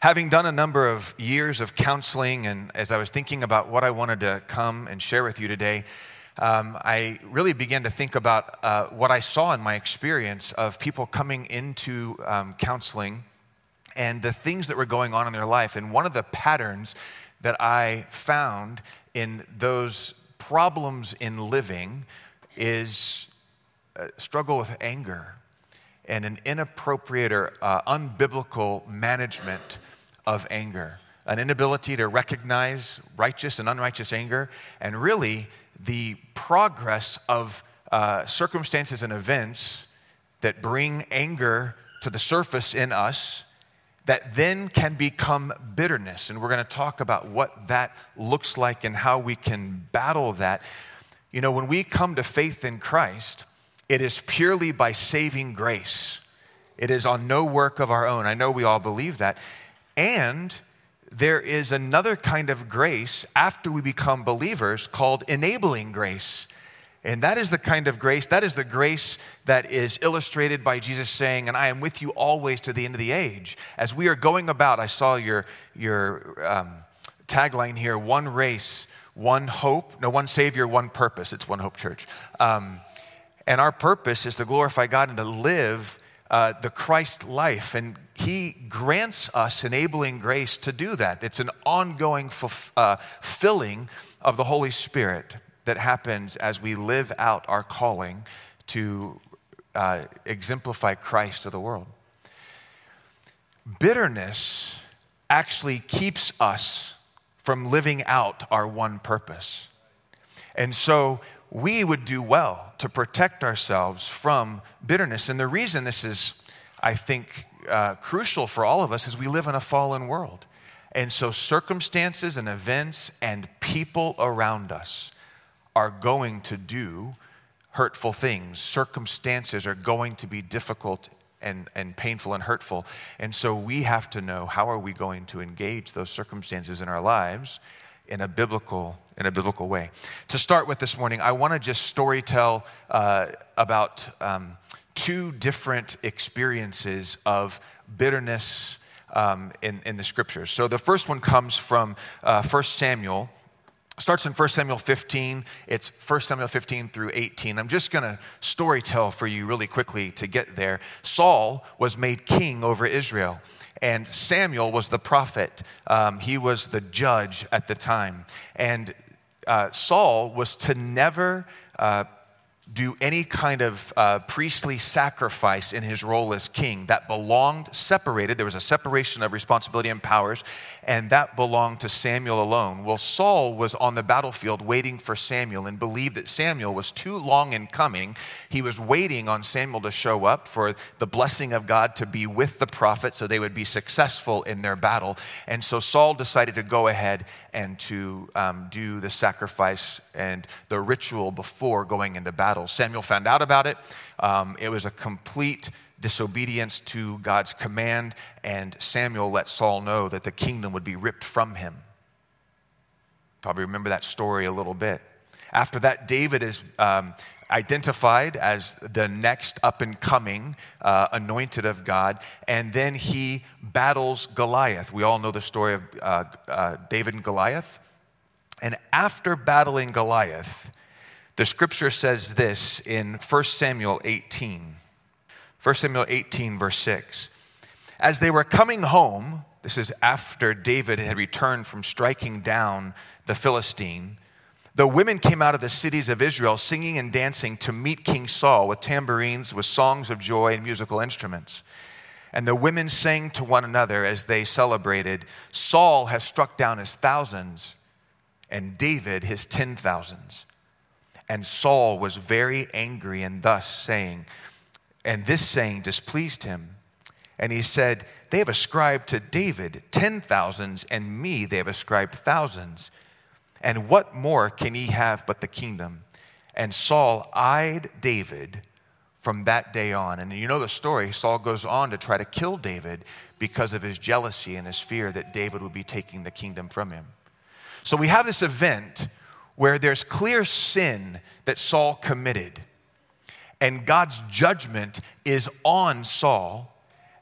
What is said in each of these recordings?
Having done a number of years of counseling, and as I was thinking about what I wanted to come and share with you today, um, I really began to think about uh, what I saw in my experience of people coming into um, counseling and the things that were going on in their life. And one of the patterns that I found in those problems in living is struggle with anger and an inappropriate or uh, unbiblical management of anger, an inability to recognize righteous and unrighteous anger, and really the progress of uh, circumstances and events that bring anger to the surface in us that then can become bitterness. And we're going to talk about what that looks like and how we can battle that. You know, when we come to faith in Christ, it is purely by saving grace. It is on no work of our own. I know we all believe that. And there is another kind of grace after we become believers called enabling grace. And that is the kind of grace, that is the grace that is illustrated by Jesus saying, And I am with you always to the end of the age. As we are going about, I saw your, your um, tagline here one race, one hope, no, one Savior, one purpose. It's One Hope Church. Um, and our purpose is to glorify God and to live uh, the Christ life. And He grants us enabling grace to do that. It's an ongoing f- uh, filling of the Holy Spirit that happens as we live out our calling to uh, exemplify Christ to the world. Bitterness actually keeps us from living out our one purpose. And so we would do well to protect ourselves from bitterness. And the reason this is, I think, uh, crucial for all of us is we live in a fallen world. And so circumstances and events and people around us are going to do hurtful things. Circumstances are going to be difficult and, and painful and hurtful. And so we have to know how are we going to engage those circumstances in our lives in a biblical in a biblical way. To start with this morning, I want to just story tell uh, about um, two different experiences of bitterness um, in, in the scriptures. So the first one comes from uh, 1 Samuel. Starts in 1 Samuel 15. It's 1 Samuel 15 through 18. I'm just going to story tell for you really quickly to get there. Saul was made king over Israel and Samuel was the prophet. Um, he was the judge at the time. And uh, Saul was to never uh, do any kind of uh, priestly sacrifice in his role as king. That belonged separated. There was a separation of responsibility and powers, and that belonged to Samuel alone. Well, Saul was on the battlefield waiting for Samuel and believed that Samuel was too long in coming. He was waiting on Samuel to show up for the blessing of God to be with the prophet so they would be successful in their battle. And so Saul decided to go ahead and to um, do the sacrifice and the ritual before going into battle. Samuel found out about it. Um, it was a complete disobedience to God's command, and Samuel let Saul know that the kingdom would be ripped from him. Probably remember that story a little bit. After that, David is um, identified as the next up and coming uh, anointed of God, and then he battles Goliath. We all know the story of uh, uh, David and Goliath. And after battling Goliath, the scripture says this in 1 Samuel 18. 1 Samuel 18, verse 6. As they were coming home, this is after David had returned from striking down the Philistine, the women came out of the cities of Israel singing and dancing to meet King Saul with tambourines, with songs of joy and musical instruments. And the women sang to one another as they celebrated Saul has struck down his thousands, and David his ten thousands. And Saul was very angry, and thus saying, and this saying displeased him. And he said, They have ascribed to David ten thousands, and me they have ascribed thousands. And what more can he have but the kingdom? And Saul eyed David from that day on. And you know the story. Saul goes on to try to kill David because of his jealousy and his fear that David would be taking the kingdom from him. So we have this event where there's clear sin that Saul committed, and God's judgment is on Saul.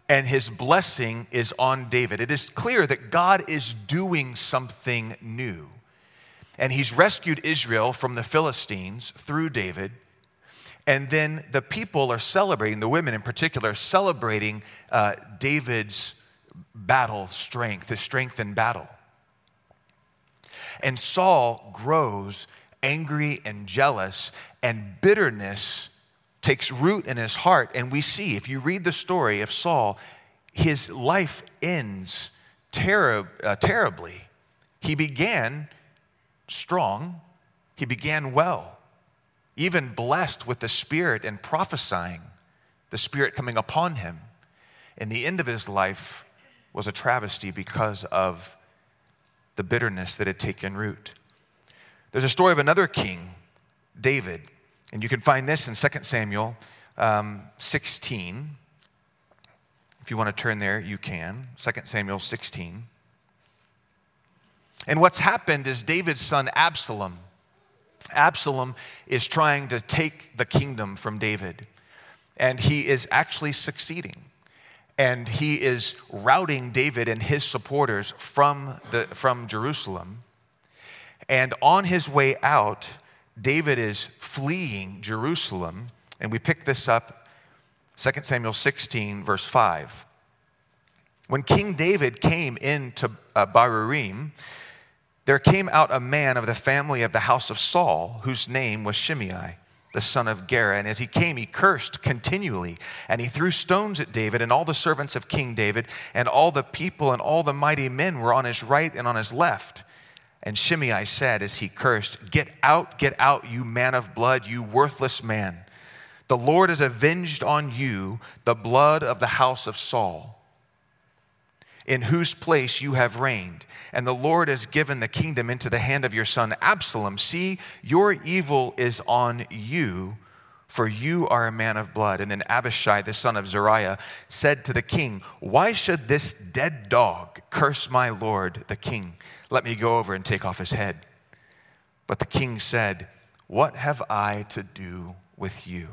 and his blessing is on David. It is clear that God is doing something new. And he's rescued Israel from the Philistines through David. And then the people are celebrating, the women in particular, celebrating uh, David's battle strength, his strength in battle. And Saul grows angry and jealous, and bitterness takes root in his heart. And we see, if you read the story of Saul, his life ends uh, terribly. He began strong, he began well, even blessed with the Spirit and prophesying, the Spirit coming upon him. And the end of his life was a travesty because of the bitterness that had taken root. There's a story of another king, David, and you can find this in 2 Samuel um, 16. If you want to turn there, you can. 2 Samuel 16. And what's happened is David's son Absalom. Absalom is trying to take the kingdom from David, and he is actually succeeding. And he is routing David and his supporters from, the, from Jerusalem. And on his way out, David is fleeing Jerusalem, and we pick this up 2 Samuel 16, verse 5. When King David came into uh, Bahurim, there came out a man of the family of the house of Saul, whose name was Shimei, the son of Gera. And as he came, he cursed continually, and he threw stones at David and all the servants of King David, and all the people and all the mighty men were on his right and on his left. And Shimei said as he cursed, Get out, get out, you man of blood, you worthless man. The Lord has avenged on you the blood of the house of Saul, in whose place you have reigned. And the Lord has given the kingdom into the hand of your son Absalom. See, your evil is on you, for you are a man of blood. And then Abishai, the son of Zeruiah, said to the king, Why should this dead dog curse my lord, the king? Let me go over and take off his head. But the king said, What have I to do with you?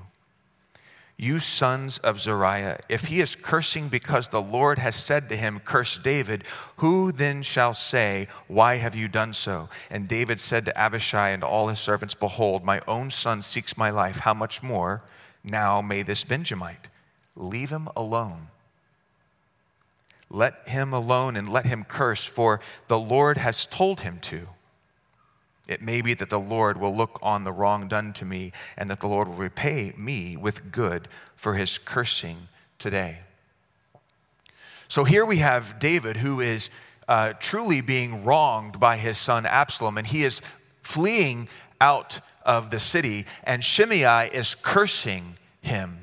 You sons of Zeruiah, if he is cursing because the Lord has said to him, Curse David, who then shall say, Why have you done so? And David said to Abishai and all his servants, Behold, my own son seeks my life. How much more now may this Benjamite? Leave him alone. Let him alone and let him curse, for the Lord has told him to. It may be that the Lord will look on the wrong done to me, and that the Lord will repay me with good for his cursing today. So here we have David, who is uh, truly being wronged by his son Absalom, and he is fleeing out of the city, and Shimei is cursing him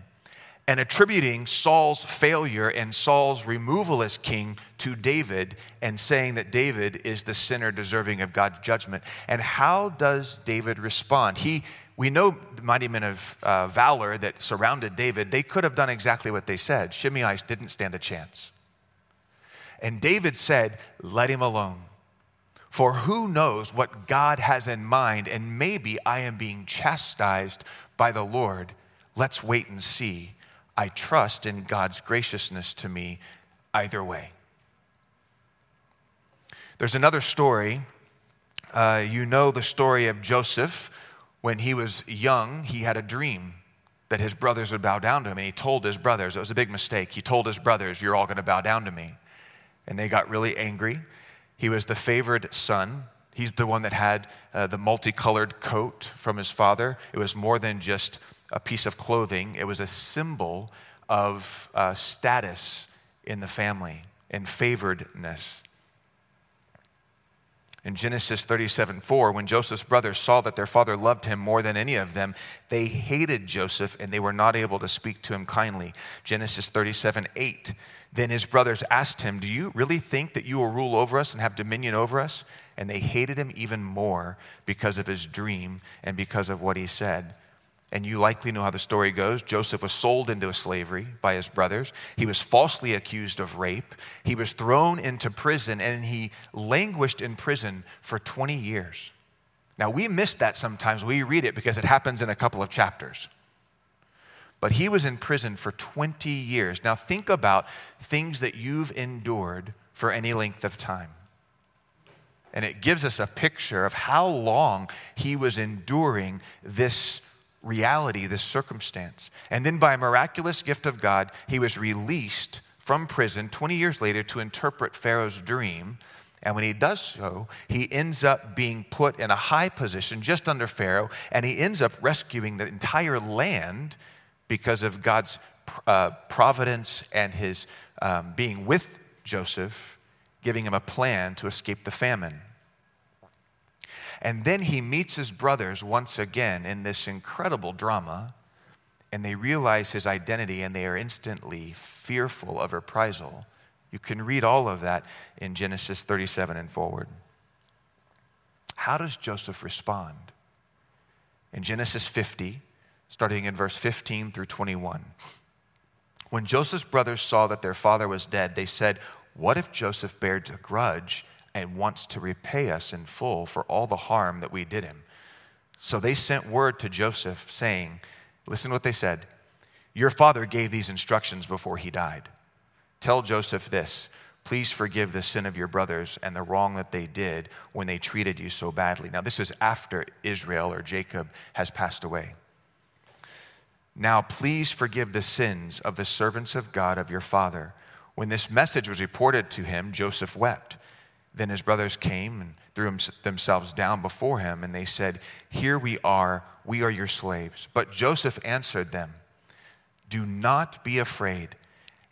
and attributing Saul's failure and Saul's removal as king to David and saying that David is the sinner deserving of God's judgment. And how does David respond? He, we know the mighty men of uh, valor that surrounded David, they could have done exactly what they said. Shimei didn't stand a chance. And David said, Let him alone. For who knows what God has in mind, and maybe I am being chastised by the Lord. Let's wait and see I trust in God's graciousness to me either way. There's another story. Uh, you know the story of Joseph. When he was young, he had a dream that his brothers would bow down to him. And he told his brothers, it was a big mistake. He told his brothers, You're all going to bow down to me. And they got really angry. He was the favored son. He's the one that had uh, the multicolored coat from his father. It was more than just a piece of clothing, it was a symbol of uh, status in the family and favoredness. In Genesis 37 4, when Joseph's brothers saw that their father loved him more than any of them, they hated Joseph and they were not able to speak to him kindly. Genesis 37 8. Then his brothers asked him, Do you really think that you will rule over us and have dominion over us? And they hated him even more because of his dream and because of what he said. And you likely know how the story goes. Joseph was sold into slavery by his brothers. He was falsely accused of rape. He was thrown into prison and he languished in prison for 20 years. Now, we miss that sometimes. We read it because it happens in a couple of chapters. But he was in prison for 20 years. Now, think about things that you've endured for any length of time. And it gives us a picture of how long he was enduring this reality, this circumstance. And then, by a miraculous gift of God, he was released from prison 20 years later to interpret Pharaoh's dream. And when he does so, he ends up being put in a high position just under Pharaoh, and he ends up rescuing the entire land because of God's uh, providence and his um, being with Joseph, giving him a plan to escape the famine. And then he meets his brothers once again in this incredible drama, and they realize his identity and they are instantly fearful of reprisal. You can read all of that in Genesis 37 and forward. How does Joseph respond? In Genesis 50, starting in verse 15 through 21. When Joseph's brothers saw that their father was dead, they said, What if Joseph bears a grudge and wants to repay us in full for all the harm that we did him. So they sent word to Joseph saying, Listen to what they said. Your father gave these instructions before he died. Tell Joseph this please forgive the sin of your brothers and the wrong that they did when they treated you so badly. Now, this is after Israel or Jacob has passed away. Now, please forgive the sins of the servants of God of your father. When this message was reported to him, Joseph wept. Then his brothers came and threw themselves down before him, and they said, Here we are, we are your slaves. But Joseph answered them, Do not be afraid.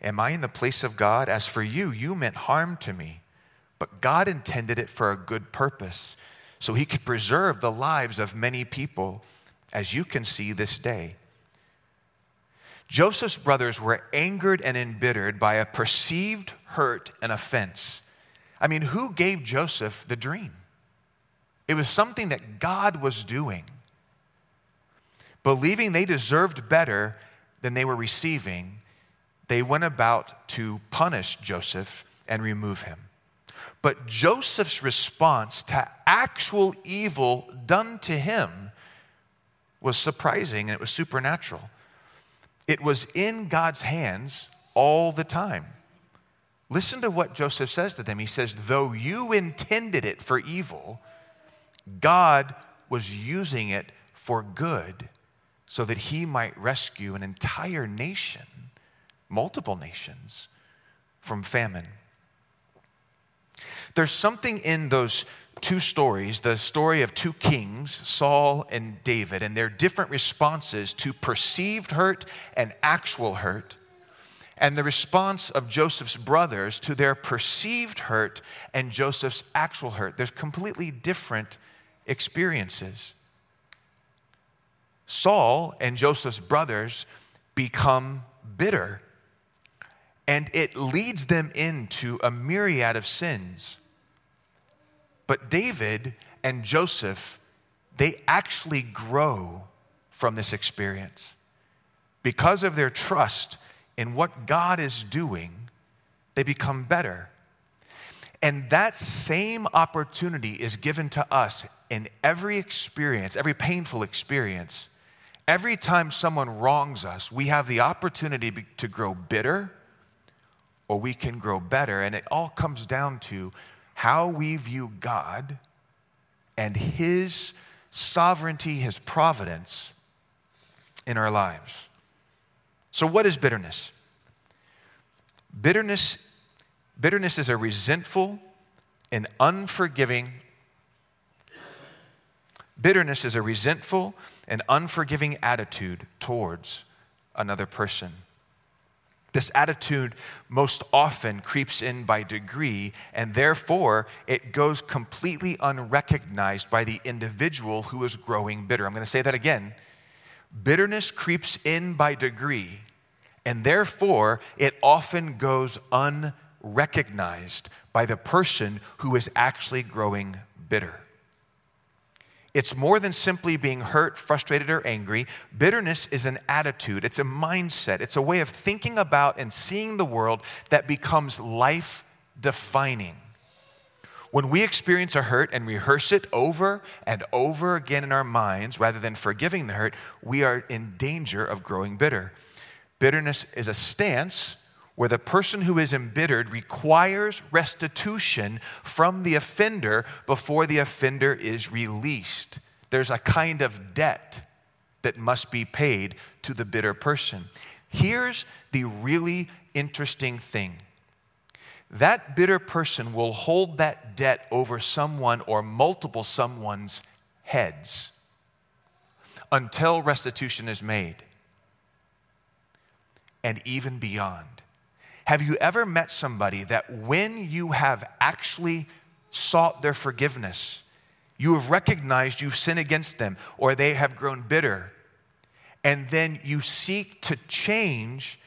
Am I in the place of God? As for you, you meant harm to me, but God intended it for a good purpose, so he could preserve the lives of many people, as you can see this day. Joseph's brothers were angered and embittered by a perceived hurt and offense I mean, who gave Joseph the dream? It was something that God was doing. Believing they deserved better than they were receiving, they went about to punish Joseph and remove him. But Joseph's response to actual evil done to him was surprising and it was supernatural. It was in God's hands all the time. Listen to what Joseph says to them. He says, Though you intended it for evil, God was using it for good so that he might rescue an entire nation, multiple nations, from famine. There's something in those two stories the story of two kings, Saul and David, and their different responses to perceived hurt and actual hurt and the response of Joseph's brothers to their perceived hurt and Joseph's actual hurt. There's completely different experiences. Saul and Joseph's brothers become bitter, and it leads them into a myriad of sins. But David and Joseph, they actually grow from this experience because of their trust in what God is doing, they become better. And that same opportunity is given to us in every experience, every painful experience. Every time someone wrongs us, we have the opportunity to grow bitter or we can grow better. And it all comes down to how we view God and His sovereignty, His providence in our lives. So, what is bitterness? Bitterness, bitterness is a resentful and unforgiving. Bitterness is a resentful and unforgiving attitude towards another person. This attitude most often creeps in by degree, and therefore it goes completely unrecognized by the individual who is growing bitter. I'm going to say that again. Bitterness creeps in by degree, and therefore it often goes unrecognized by the person who is actually growing bitter. It's more than simply being hurt, frustrated, or angry. Bitterness is an attitude, it's a mindset, it's a way of thinking about and seeing the world that becomes life defining. When we experience a hurt and rehearse it over and over again in our minds rather than forgiving the hurt, we are in danger of growing bitter. Bitterness is a stance where the person who is embittered requires restitution from the offender before the offender is released. There's a kind of debt that must be paid to the bitter person. Here's the really interesting thing that bitter person will hold that debt over someone or multiple someone's heads until restitution is made and even beyond. Have you ever met somebody that when you have actually sought their forgiveness, you have recognized you've sinned against them or they have grown bitter, and then you seek to change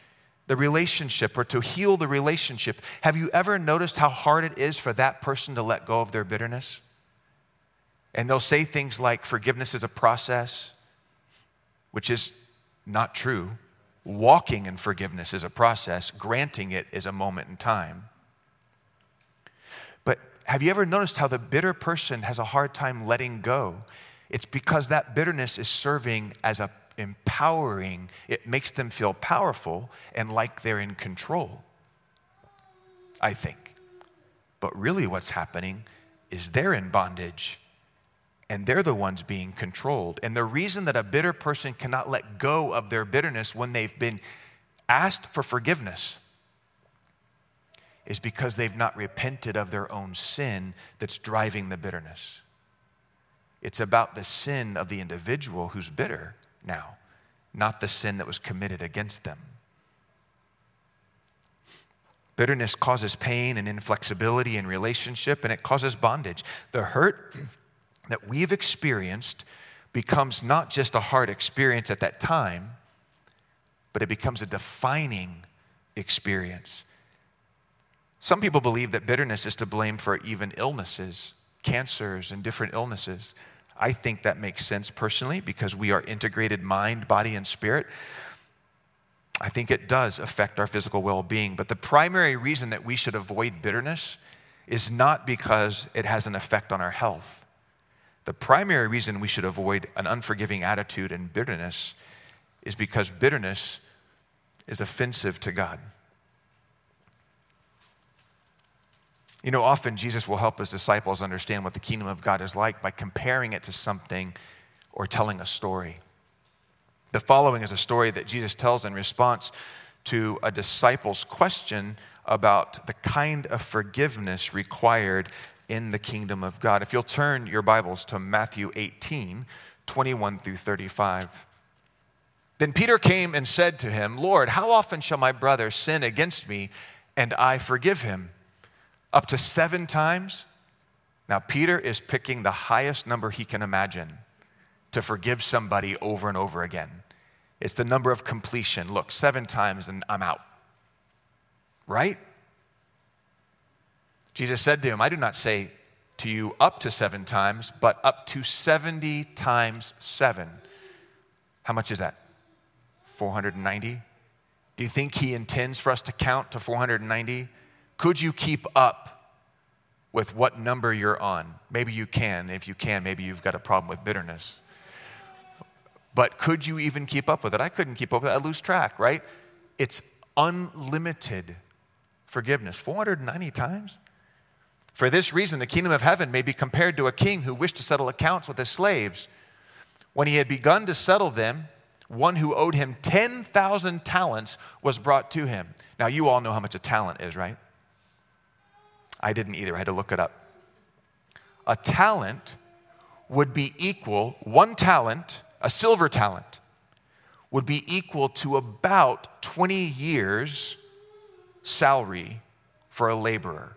the relationship or to heal the relationship, have you ever noticed how hard it is for that person to let go of their bitterness? And they'll say things like forgiveness is a process, which is not true. Walking in forgiveness is a process, granting it is a moment in time. But have you ever noticed how the bitter person has a hard time letting go? It's because that bitterness is serving as a empowering, it makes them feel powerful and like they're in control. I think. But really, what's happening is they're in bondage and they're the ones being controlled. And the reason that a bitter person cannot let go of their bitterness when they've been asked for forgiveness is because they've not repented of their own sin that's driving the bitterness. It's about the sin of the individual who's bitter now, not the sin that was committed against them. Bitterness causes pain and inflexibility in relationship, and it causes bondage. The hurt that we've experienced becomes not just a hard experience at that time, but it becomes a defining experience. Some people believe that bitterness is to blame for even illnesses, cancers, and different illnesses. I think that makes sense personally because we are integrated mind, body, and spirit. I think it does affect our physical well being. But the primary reason that we should avoid bitterness is not because it has an effect on our health. The primary reason we should avoid an unforgiving attitude and bitterness is because bitterness is offensive to God. You know, often Jesus will help his disciples understand what the kingdom of God is like by comparing it to something or telling a story. The following is a story that Jesus tells in response to a disciple's question about the kind of forgiveness required in the kingdom of God. If you'll turn your Bibles to Matthew 18, 21 through 35. Then Peter came and said to him, Lord, how often shall my brother sin against me and I forgive him? up to seven times. Now, Peter is picking the highest number he can imagine to forgive somebody over and over again. It's the number of completion. Look, seven times and I'm out. Right? Jesus said to him, I do not say to you up to seven times, but up to 70 times seven. How much is that? 490? Do you think he intends for us to count to 490? Could you keep up with what number you're on? Maybe you can. If you can, maybe you've got a problem with bitterness. But could you even keep up with it? I couldn't keep up with it. I lose track, right? It's unlimited forgiveness 490 times. For this reason, the kingdom of heaven may be compared to a king who wished to settle accounts with his slaves. When he had begun to settle them, one who owed him 10,000 talents was brought to him. Now, you all know how much a talent is, right? I didn't either. I had to look it up. A talent would be equal, one talent, a silver talent, would be equal to about 20 years' salary for a laborer,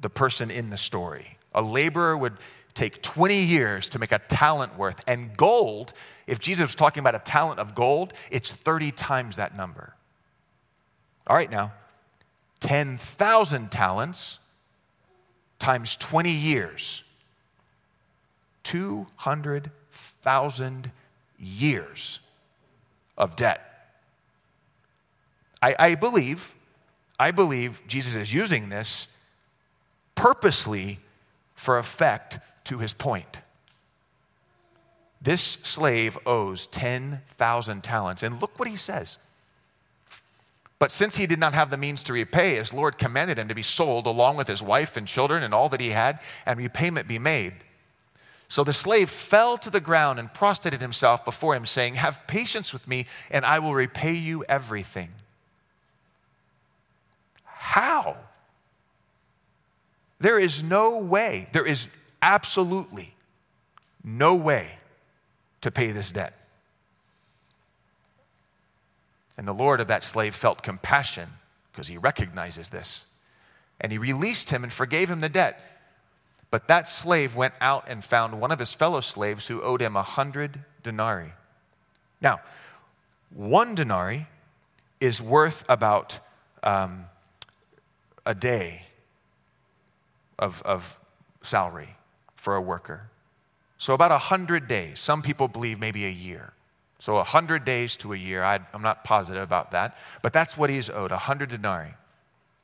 the person in the story. A laborer would take 20 years to make a talent worth. And gold, if Jesus was talking about a talent of gold, it's 30 times that number. All right, now, 10,000 talents times 20 years, 200,000 years of debt. I, I, believe, I believe Jesus is using this purposely for effect to his point. This slave owes 10,000 talents. And look what he says. But since he did not have the means to repay, his Lord commanded him to be sold along with his wife and children and all that he had, and repayment be made. So the slave fell to the ground and prostrated himself before him, saying, Have patience with me, and I will repay you everything. How? There is no way, there is absolutely no way to pay this debt. And the Lord of that slave felt compassion because he recognizes this. And he released him and forgave him the debt. But that slave went out and found one of his fellow slaves who owed him a hundred denarii. Now, one denarii is worth about um, a day of, of salary for a worker. So, about 100 days. Some people believe maybe a year. So 100 days to a year. I, am not positive about that, but that's what he's owed 100 denarii.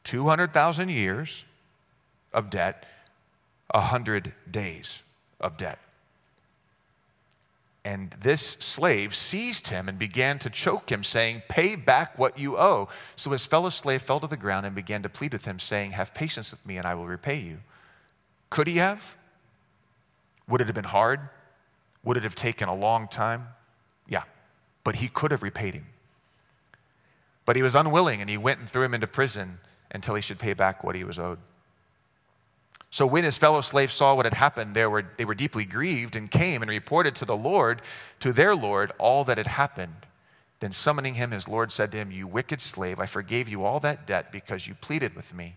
200,000 years of debt, 100 days of debt. And this slave seized him and began to choke him, saying, Pay back what you owe. So his fellow slave fell to the ground and began to plead with him, saying, Have patience with me, and I will repay you. Could he have? Would it have been hard? Would it have taken a long time? Yeah, but he could have repaid him. But he was unwilling and he went and threw him into prison until he should pay back what he was owed. So when his fellow slaves saw what had happened, they were, they were deeply grieved and came and reported to the Lord, to their Lord, all that had happened. Then summoning him, his Lord said to him, You wicked slave, I forgave you all that debt because you pleaded with me.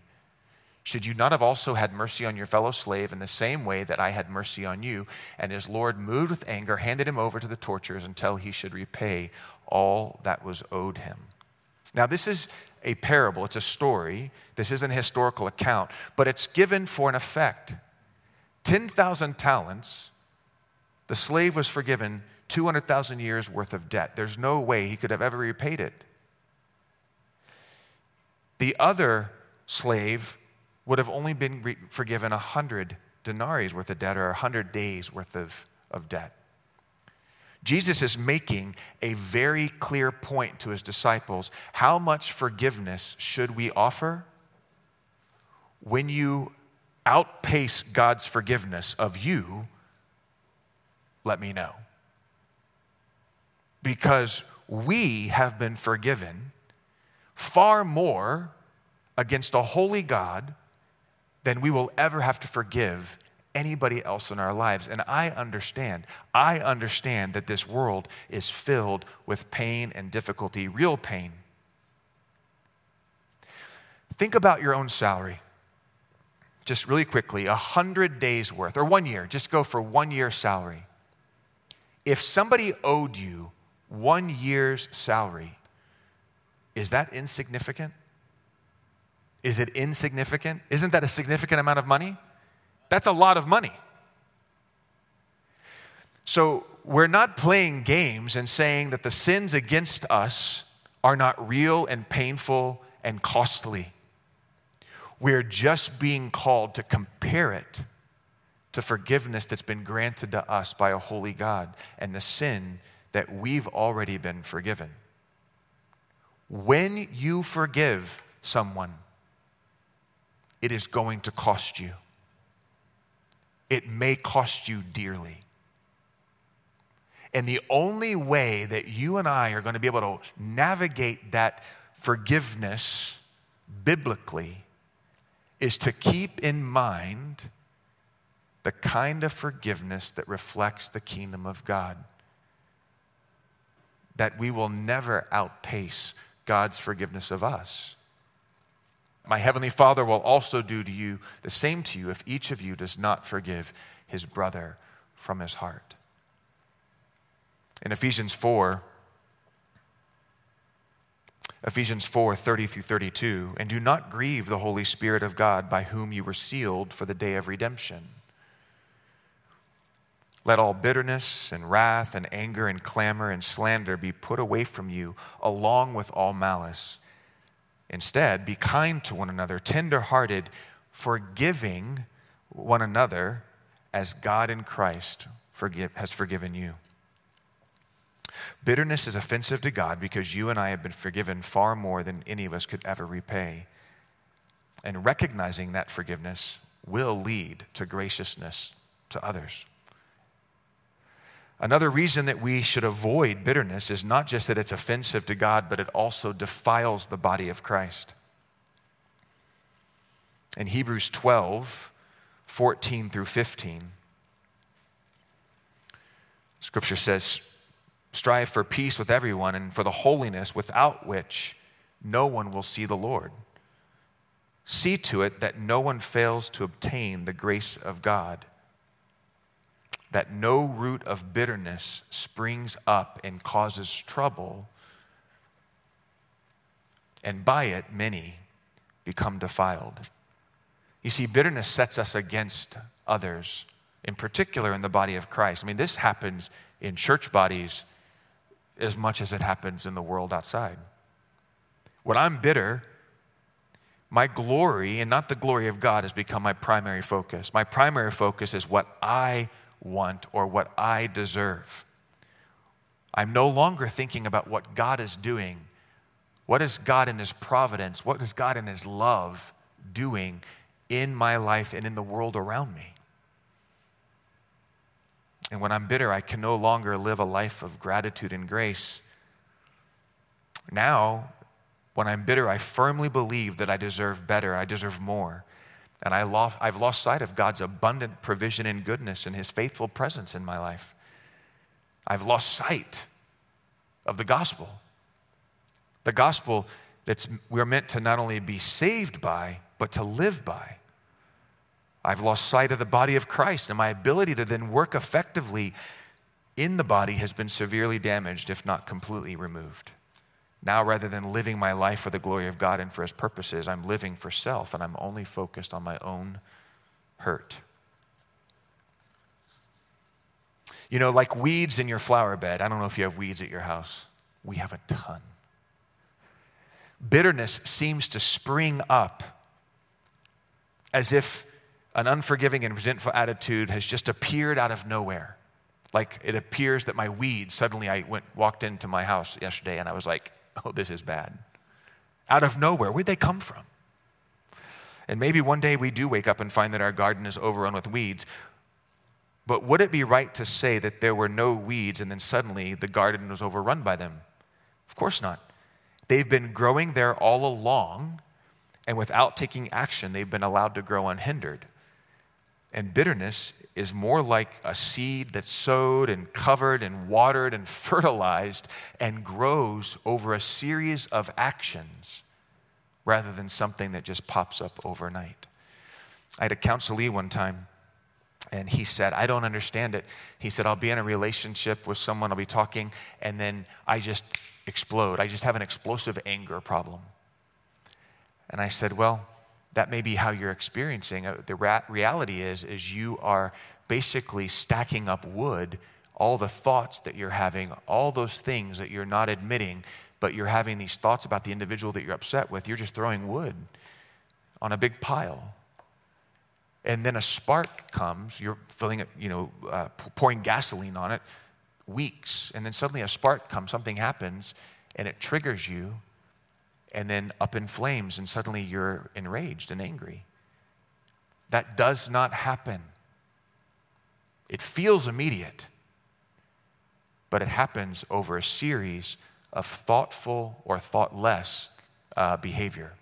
Should you not have also had mercy on your fellow slave in the same way that I had mercy on you? And his Lord, moved with anger, handed him over to the torturers until he should repay all that was owed him. Now, this is a parable, it's a story. This isn't a historical account, but it's given for an effect. 10,000 talents, the slave was forgiven 200,000 years worth of debt. There's no way he could have ever repaid it. The other slave would have only been re- forgiven a hundred denarii worth of debt or a hundred days worth of, of debt. Jesus is making a very clear point to his disciples. How much forgiveness should we offer? When you outpace God's forgiveness of you, let me know. Because we have been forgiven far more against a holy God than we will ever have to forgive anybody else in our lives. And I understand, I understand that this world is filled with pain and difficulty, real pain. Think about your own salary. Just really quickly, a hundred days worth, or one year, just go for one year's salary. If somebody owed you one year's salary, is that insignificant? Is it insignificant? Isn't that a significant amount of money? That's a lot of money. So we're not playing games and saying that the sins against us are not real and painful and costly. We're just being called to compare it to forgiveness that's been granted to us by a holy God and the sin that we've already been forgiven. When you forgive someone, it is going to cost you. It may cost you dearly. And the only way that you and I are going to be able to navigate that forgiveness biblically is to keep in mind the kind of forgiveness that reflects the kingdom of God. That we will never outpace God's forgiveness of us. My heavenly Father will also do to you the same to you if each of you does not forgive his brother from his heart. In Ephesians 4, Ephesians 4 30 through 32, and do not grieve the Holy Spirit of God by whom you were sealed for the day of redemption. Let all bitterness and wrath and anger and clamor and slander be put away from you, along with all malice. Instead, be kind to one another, tender hearted, forgiving one another as God in Christ forgive, has forgiven you. Bitterness is offensive to God because you and I have been forgiven far more than any of us could ever repay. And recognizing that forgiveness will lead to graciousness to others. Another reason that we should avoid bitterness is not just that it's offensive to God, but it also defiles the body of Christ. In Hebrews 12, 14 through 15, Scripture says, Strive for peace with everyone and for the holiness without which no one will see the Lord. See to it that no one fails to obtain the grace of God, that no root of bitterness springs up and causes trouble, and by it many become defiled. You see, bitterness sets us against others, in particular in the body of Christ. I mean, this happens in church bodies as much as it happens in the world outside. When I'm bitter, my glory and not the glory of God has become my primary focus. My primary focus is what I want or what I deserve. I'm no longer thinking about what God is doing. What is God in His providence? What is God in His love doing in my life and in the world around me? And when I'm bitter, I can no longer live a life of gratitude and grace. Now, when I'm bitter, I firmly believe that I deserve better, I deserve more. And I lost, I've lost sight of God's abundant provision and goodness and His faithful presence in my life. I've lost sight of the gospel. The gospel that we're meant to not only be saved by, but to live by. I've lost sight of the body of Christ, and my ability to then work effectively in the body has been severely damaged, if not completely removed. Now, rather than living my life for the glory of God and for His purposes, I'm living for self, and I'm only focused on my own hurt. You know, like weeds in your flower bed. I don't know if you have weeds at your house. We have a ton. Bitterness seems to spring up as if an unforgiving and resentful attitude has just appeared out of nowhere. Like it appears that my weeds, suddenly I went, walked into my house yesterday and I was like, oh, this is bad. Out of nowhere. Where'd they come from? And maybe one day we do wake up and find that our garden is overrun with weeds. But would it be right to say that there were no weeds and then suddenly the garden was overrun by them? Of course not. They've been growing there all along, and without taking action, they've been allowed to grow unhindered. And bitterness is more like a seed that's sowed and covered and watered and fertilized and grows over a series of actions rather than something that just pops up overnight. I had a counselee one time, and he said, I don't understand it. He said, I'll be in a relationship with someone, I'll be talking, and then I just explode. I just have an explosive anger problem. And I said, Well, that may be how you're experiencing it. The ra- reality is, is you are basically stacking up wood, all the thoughts that you're having, all those things that you're not admitting, but you're having these thoughts about the individual that you're upset with. You're just throwing wood on a big pile. And then a spark comes, you're filling it, you know, uh, pouring gasoline on it, weeks. And then suddenly a spark comes, something happens, and it triggers you and then up in flames, and suddenly you're enraged and angry. That does not happen. It feels immediate, but it happens over a series of thoughtful or thoughtless uh, behavior.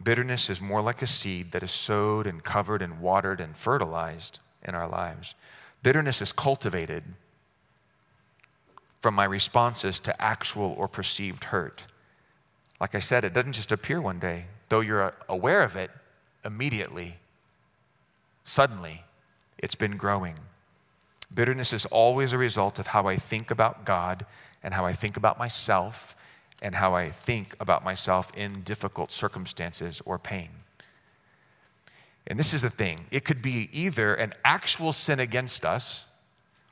Bitterness is more like a seed that is sowed and covered and watered and fertilized in our lives. Bitterness is cultivated from my responses to actual or perceived hurt. Like I said, it doesn't just appear one day, though you're aware of it immediately, suddenly, it's been growing. Bitterness is always a result of how I think about God and how I think about myself and how I think about myself in difficult circumstances or pain. And this is the thing it could be either an actual sin against us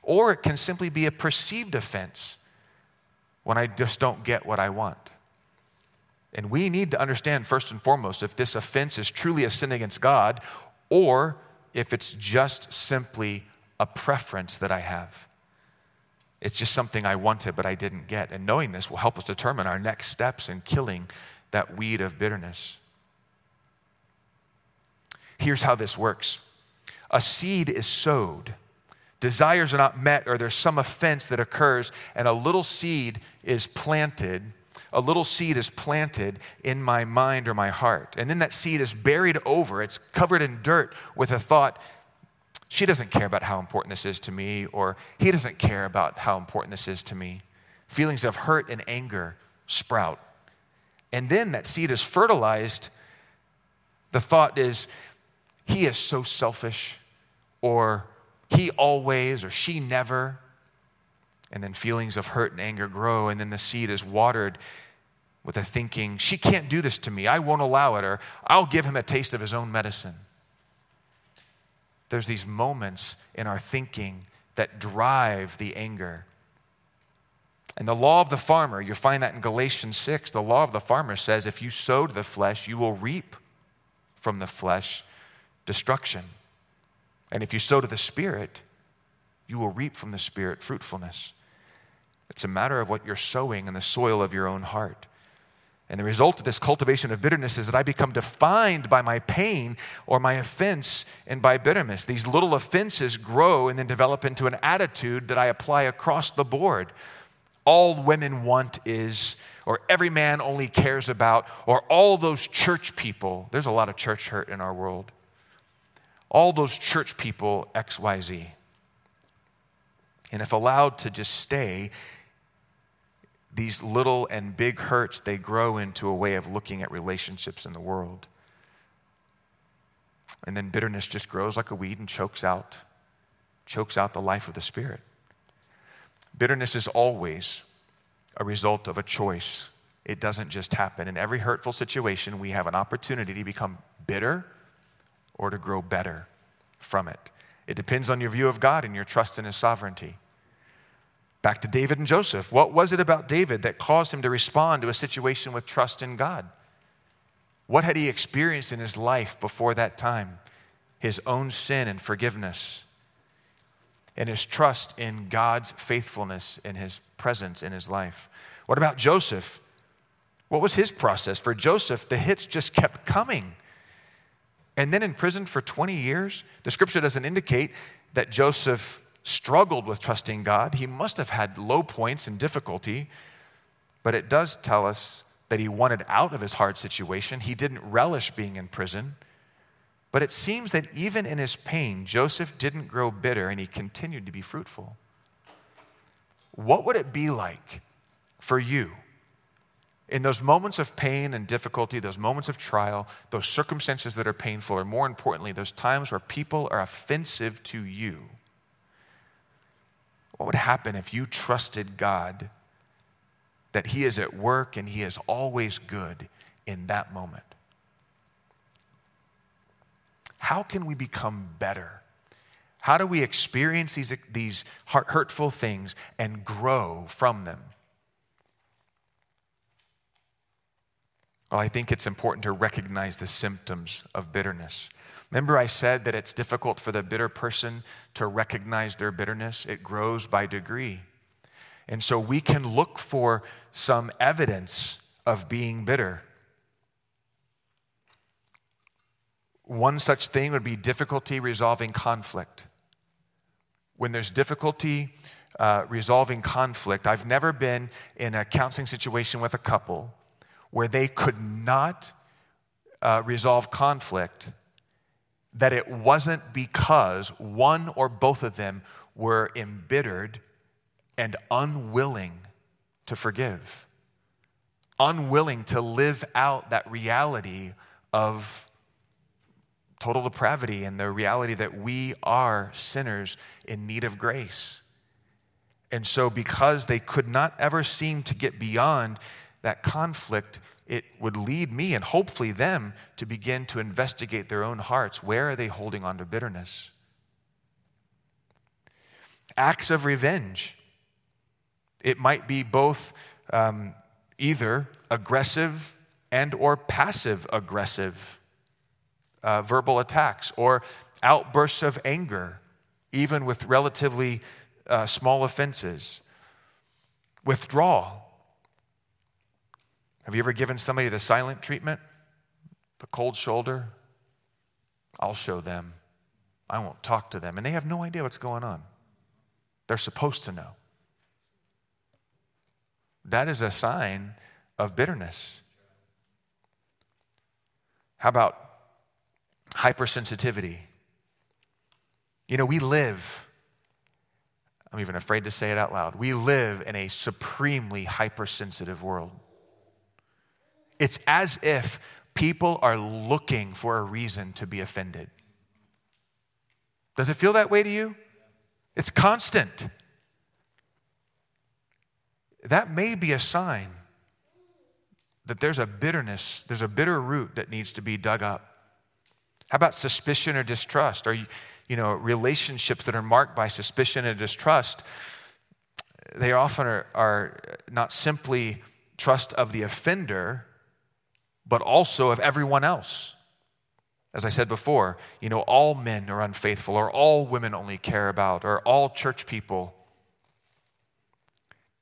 or it can simply be a perceived offense when I just don't get what I want. And we need to understand, first and foremost, if this offense is truly a sin against God or if it's just simply a preference that I have. It's just something I wanted, but I didn't get. And knowing this will help us determine our next steps in killing that weed of bitterness. Here's how this works a seed is sowed. Desires are not met, or there's some offense that occurs, and a little seed is planted. A little seed is planted in my mind or my heart. And then that seed is buried over, it's covered in dirt with a thought she doesn't care about how important this is to me, or he doesn't care about how important this is to me. Feelings of hurt and anger sprout. And then that seed is fertilized. The thought is, he is so selfish, or he always, or she never. And then feelings of hurt and anger grow, and then the seed is watered with a thinking, she can't do this to me. I won't allow it, or I'll give him a taste of his own medicine. There's these moments in our thinking that drive the anger. And the law of the farmer, you find that in Galatians 6. The law of the farmer says if you sow to the flesh, you will reap from the flesh destruction. And if you sow to the Spirit, you will reap from the Spirit fruitfulness. It's a matter of what you're sowing in the soil of your own heart. And the result of this cultivation of bitterness is that I become defined by my pain or my offense and by bitterness. These little offenses grow and then develop into an attitude that I apply across the board. All women want is, or every man only cares about, or all those church people. There's a lot of church hurt in our world. All those church people, XYZ. And if allowed to just stay these little and big hurts, they grow into a way of looking at relationships in the world. And then bitterness just grows like a weed and chokes out, chokes out the life of the Spirit. Bitterness is always a result of a choice. It doesn't just happen. In every hurtful situation, we have an opportunity to become bitter or to grow better from it. It depends on your view of God and your trust in His sovereignty. Back to David and Joseph. What was it about David that caused him to respond to a situation with trust in God? What had he experienced in his life before that time? His own sin and forgiveness, and his trust in God's faithfulness and his presence in his life. What about Joseph? What was his process? For Joseph, the hits just kept coming. And then in prison for 20 years, the scripture doesn't indicate that Joseph struggled with trusting God. He must have had low points and difficulty, but it does tell us that he wanted out of his hard situation. He didn't relish being in prison. But it seems that even in his pain, Joseph didn't grow bitter and he continued to be fruitful. What would it be like for you in those moments of pain and difficulty, those moments of trial, those circumstances that are painful, or more importantly, those times where people are offensive to you? What would happen if you trusted God that He is at work and He is always good in that moment? How can we become better? How do we experience these, these hurtful things and grow from them? Well, I think it's important to recognize the symptoms of bitterness. Remember, I said that it's difficult for the bitter person to recognize their bitterness? It grows by degree. And so we can look for some evidence of being bitter. One such thing would be difficulty resolving conflict. When there's difficulty uh, resolving conflict, I've never been in a counseling situation with a couple where they could not uh, resolve conflict that it wasn't because one or both of them were embittered and unwilling to forgive, unwilling to live out that reality of total depravity and the reality that we are sinners in need of grace. And so, because they could not ever seem to get beyond that conflict, it would lead me and hopefully them to begin to investigate their own hearts. Where are they holding on to bitterness? Acts of revenge. It might be both um, either aggressive and or passive aggressive uh, verbal attacks or outbursts of anger, even with relatively uh, small offenses. Withdrawal. Have you ever given somebody the silent treatment? The cold shoulder? I'll show them. I won't talk to them. And they have no idea what's going on. They're supposed to know. That is a sign of bitterness. How about hypersensitivity? You know, we live, I'm even afraid to say it out loud, we live in a supremely hypersensitive world. It's as if people are looking for a reason to be offended. Does it feel that way to you? It's constant. That may be a sign that there's a bitterness, there's a bitter root that needs to be dug up. How about suspicion or distrust? Are you, you know, relationships that are marked by suspicion and distrust? They often are, are not simply trust of the offender, but also of everyone else. As I said before, you know, all men are unfaithful, or all women only care about, or all church people.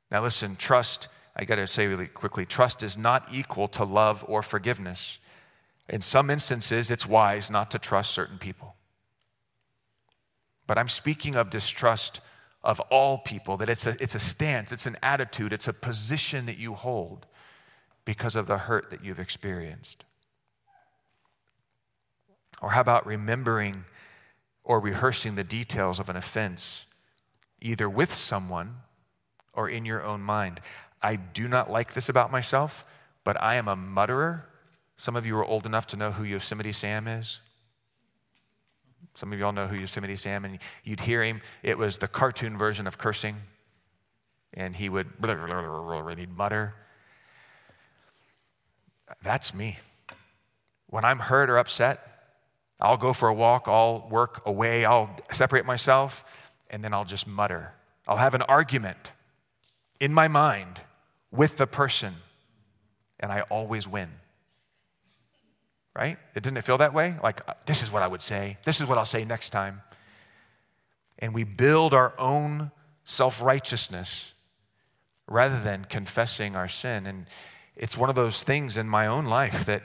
Now, listen, trust, I got to say really quickly trust is not equal to love or forgiveness. In some instances, it's wise not to trust certain people. But I'm speaking of distrust of all people, that it's a, it's a stance, it's an attitude, it's a position that you hold because of the hurt that you've experienced. Or how about remembering or rehearsing the details of an offense, either with someone or in your own mind? I do not like this about myself, but I am a mutterer. Some of you are old enough to know who Yosemite Sam is. Some of you all know who Yosemite Sam, and you'd hear him. It was the cartoon version of cursing, and he would and he'd mutter. That's me. When I'm hurt or upset, I'll go for a walk, I'll work away, I'll separate myself, and then I'll just mutter. I'll have an argument in my mind with the person, and I always win. Right? It didn't it feel that way? Like, uh, this is what I would say, this is what I'll say next time. And we build our own self righteousness rather than confessing our sin. And it's one of those things in my own life that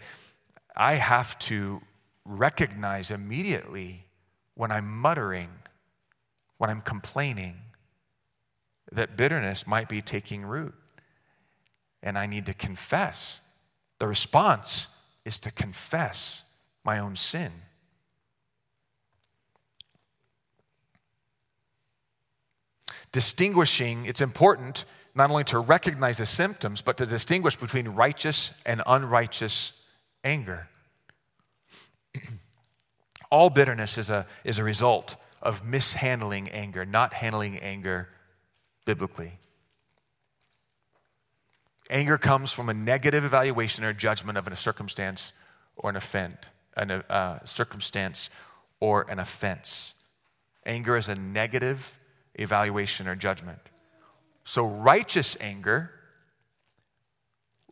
I have to recognize immediately when I'm muttering, when I'm complaining, that bitterness might be taking root. And I need to confess. The response is to confess my own sin. Distinguishing, it's important not only to recognize the symptoms, but to distinguish between righteous and unrighteous anger. All bitterness is a, is a result of mishandling anger, not handling anger biblically. Anger comes from a negative evaluation or judgment of a circumstance or an offense, a uh, circumstance or an offense. Anger is a negative evaluation or judgment. So righteous anger,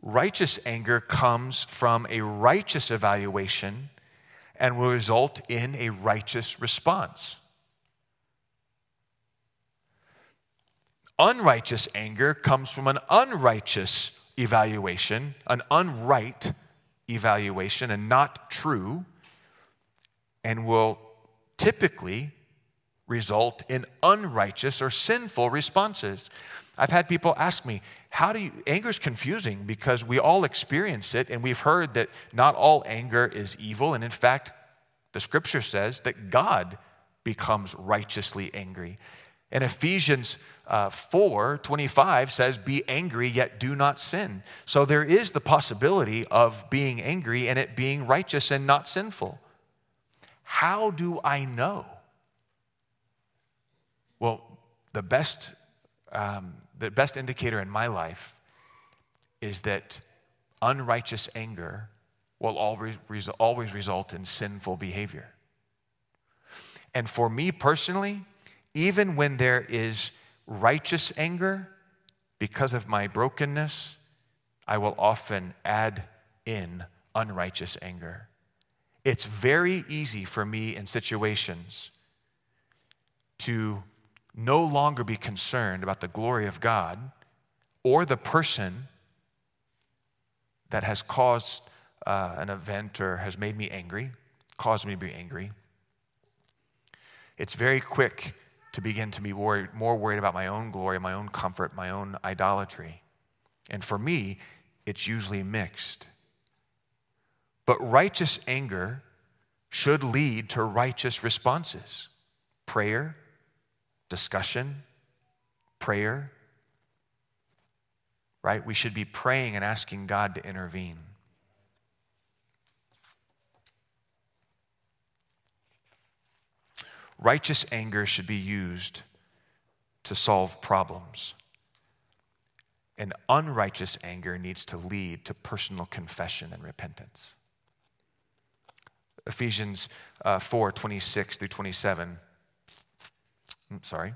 righteous anger comes from a righteous evaluation and will result in a righteous response. Unrighteous anger comes from an unrighteous evaluation, an unright evaluation, and not true, and will typically result in unrighteous or sinful responses. I've had people ask me, how do you, anger is confusing because we all experience it, and we've heard that not all anger is evil. And in fact, the scripture says that God becomes righteously angry. And Ephesians uh, 4 25 says, Be angry, yet do not sin. So there is the possibility of being angry and it being righteous and not sinful. How do I know? Well, the best um, the best indicator in my life is that unrighteous anger will always, always result in sinful behavior. And for me personally, even when there is righteous anger, because of my brokenness, I will often add in unrighteous anger. It's very easy for me in situations to no longer be concerned about the glory of God or the person that has caused uh, an event or has made me angry, caused me to be angry. It's very quick to begin to be worried, more worried about my own glory, my own comfort, my own idolatry. And for me, it's usually mixed. But righteous anger should lead to righteous responses prayer, discussion, prayer. Right? We should be praying and asking God to intervene. Righteous anger should be used to solve problems. And unrighteous anger needs to lead to personal confession and repentance. Ephesians uh, 4 26 through 27. I'm mm, sorry.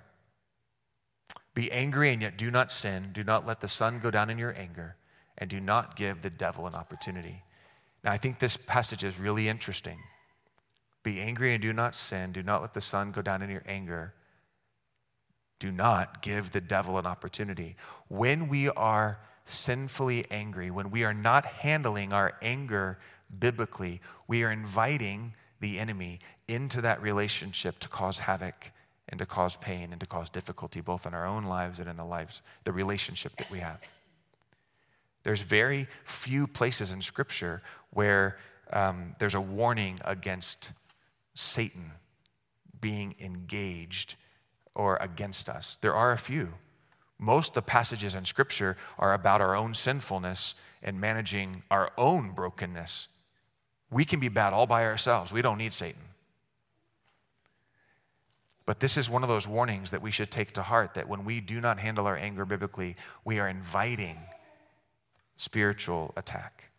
Be angry and yet do not sin. Do not let the sun go down in your anger, and do not give the devil an opportunity. Now, I think this passage is really interesting be angry and do not sin. Do not let the sun go down in your anger. Do not give the devil an opportunity. When we are sinfully angry, when we are not handling our anger biblically, we are inviting the enemy into that relationship to cause havoc and to cause pain and to cause difficulty both in our own lives and in the lives, the relationship that we have. There's very few places in Scripture where um, there's a warning against Satan being engaged or against us. There are a few. Most of the passages in Scripture are about our own sinfulness and managing our own brokenness. We can be bad all by ourselves. We don't need Satan. But this is one of those warnings that we should take to heart that when we do not handle our anger biblically, we are inviting spiritual attack.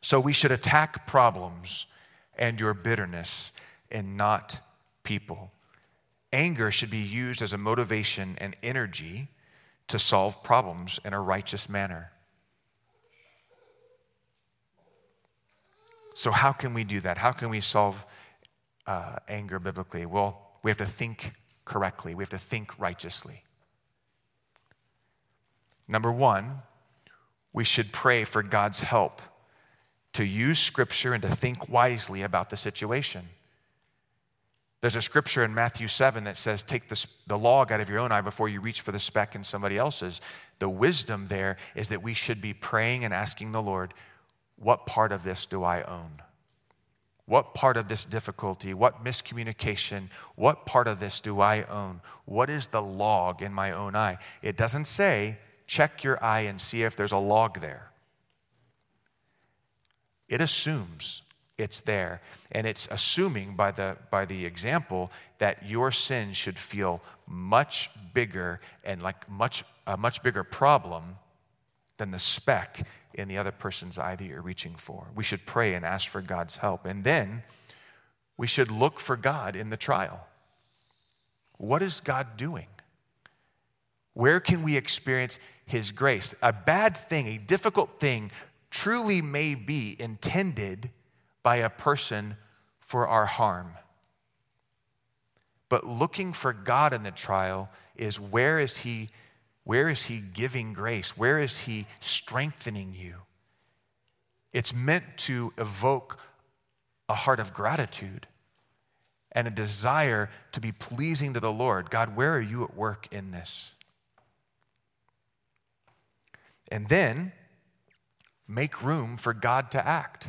So we should attack problems and your bitterness and not people. Anger should be used as a motivation and energy to solve problems in a righteous manner. So, how can we do that? How can we solve uh, anger biblically? Well, we have to think correctly, we have to think righteously. Number one, we should pray for God's help to use scripture and to think wisely about the situation. There's a scripture in Matthew 7 that says, Take the, the log out of your own eye before you reach for the speck in somebody else's. The wisdom there is that we should be praying and asking the Lord, What part of this do I own? What part of this difficulty, what miscommunication, what part of this do I own? What is the log in my own eye? It doesn't say, check your eye and see if there's a log there. It assumes it's there. And it's assuming by the, by the example that your sin should feel much bigger and like much, a much bigger problem than the speck in the other person's eye that you're reaching for. We should pray and ask for God's help. And then we should look for God in the trial. What is God doing? Where can we experience His grace? A bad thing, a difficult thing truly may be intended by a person for our harm. But looking for God in the trial is where is he where is he giving grace? Where is he strengthening you? It's meant to evoke a heart of gratitude and a desire to be pleasing to the Lord. God, where are you at work in this? And then make room for God to act.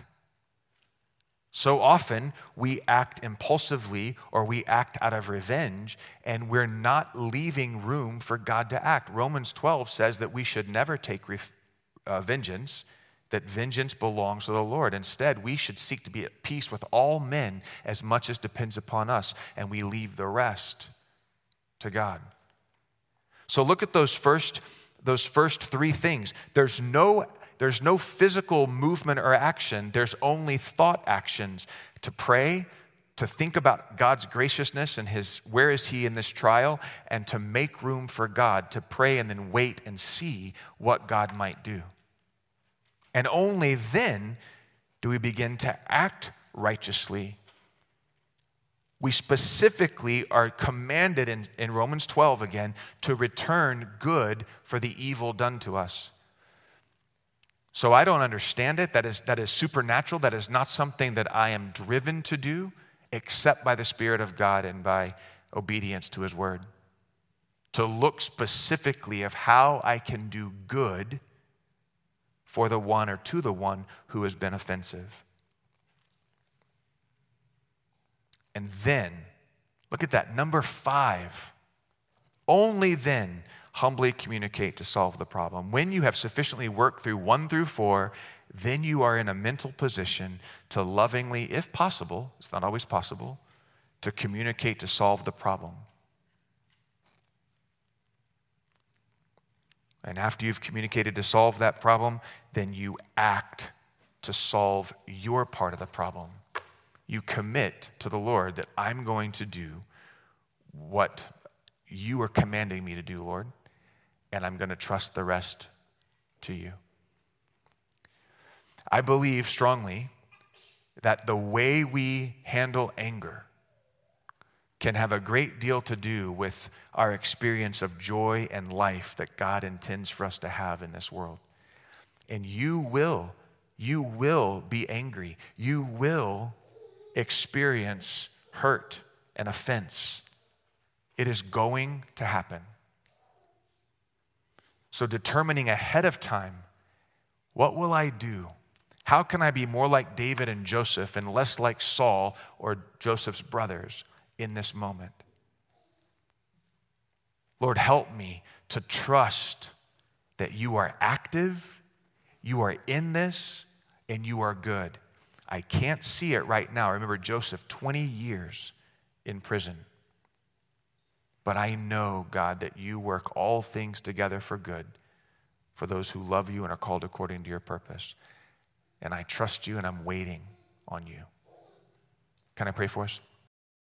So often we act impulsively or we act out of revenge, and we're not leaving room for God to act. Romans 12 says that we should never take uh, vengeance, that vengeance belongs to the Lord. Instead, we should seek to be at peace with all men as much as depends upon us, and we leave the rest to God. So look at those first, those first three things. There's no there's no physical movement or action, there's only thought actions to pray, to think about God's graciousness and his where is he in this trial and to make room for God to pray and then wait and see what God might do. And only then do we begin to act righteously. We specifically are commanded in, in Romans 12 again to return good for the evil done to us. So I don't understand it. That is, that is supernatural. That is not something that I am driven to do except by the Spirit of God and by obedience to His Word. To look specifically of how I can do good for the one or to the one who has been offensive. And then, look at that, number five. Only then humbly communicate to solve the problem. When you have sufficiently worked through one through four, then you are in a mental position to lovingly, if possible, it's not always possible, to communicate to solve the problem. And after you've communicated to solve that problem, then you act to solve your part of the problem. You commit to the Lord that I'm going to do what you are commanding me to do, Lord, and I'm going to trust the rest to you. I believe strongly that the way we handle anger can have a great deal to do with our experience of joy and life that God intends for us to have in this world. And you will, you will be angry. You will experience hurt and offense. It is going to happen. So, determining ahead of time, what will I do? How can I be more like David and Joseph and less like Saul or Joseph's brothers in this moment? Lord, help me to trust that you are active, you are in this, and you are good. I can't see it right now. Remember Joseph, 20 years in prison. But I know, God, that you work all things together for good for those who love you and are called according to your purpose and I trust you and I'm waiting on you. Can I pray for us?